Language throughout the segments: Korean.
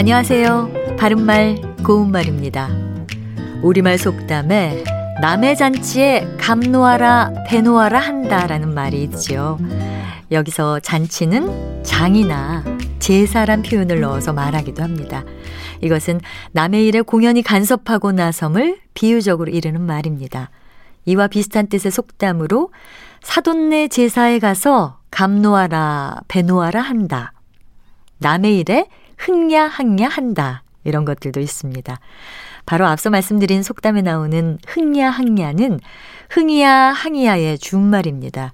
안녕하세요. 바른말 고운말입니다. 우리말 속담에 남의 잔치에 감노하라 배노하라 한다라는 말이 있지요. 여기서 잔치는 장이나 제사란 표현을 넣어서 말하기도 합니다. 이것은 남의 일에 공연히 간섭하고 나섬을 비유적으로 이르는 말입니다. 이와 비슷한 뜻의 속담으로 사돈네 제사에 가서 감노하라 배노하라 한다. 남의 일에 흥냐 항냐 한다. 이런 것들도 있습니다. 바로 앞서 말씀드린 속담에 나오는 흥냐 항냐는 흥이야 항이야의 준말입니다.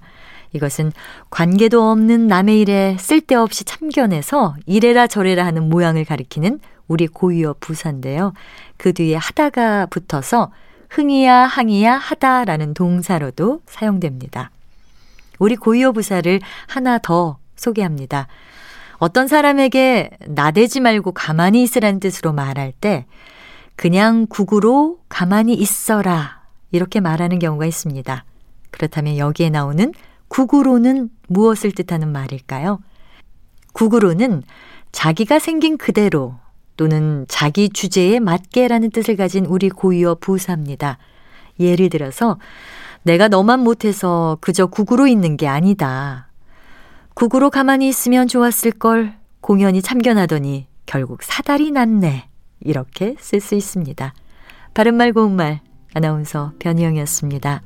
이것은 관계도 없는 남의 일에 쓸데없이 참견해서 이래라 저래라 하는 모양을 가리키는 우리 고유어 부사인데요. 그 뒤에 하다가 붙어서 흥이야 항이야 하다라는 동사로도 사용됩니다. 우리 고유어 부사를 하나 더 소개합니다. 어떤 사람에게 나대지 말고 가만히 있으라는 뜻으로 말할 때 그냥 국으로 가만히 있어라 이렇게 말하는 경우가 있습니다. 그렇다면 여기에 나오는 국으로는 무엇을 뜻하는 말일까요? 국으로는 자기가 생긴 그대로 또는 자기 주제에 맞게라는 뜻을 가진 우리 고유어 부사입니다. 예를 들어서 내가 너만 못해서 그저 국으로 있는 게 아니다. 국으로 가만히 있으면 좋았을 걸 공연히 참견하더니 결국 사달이 났네. 이렇게 쓸 수 있습니다. 바른말 고운말 아나운서 변희영이었습니다.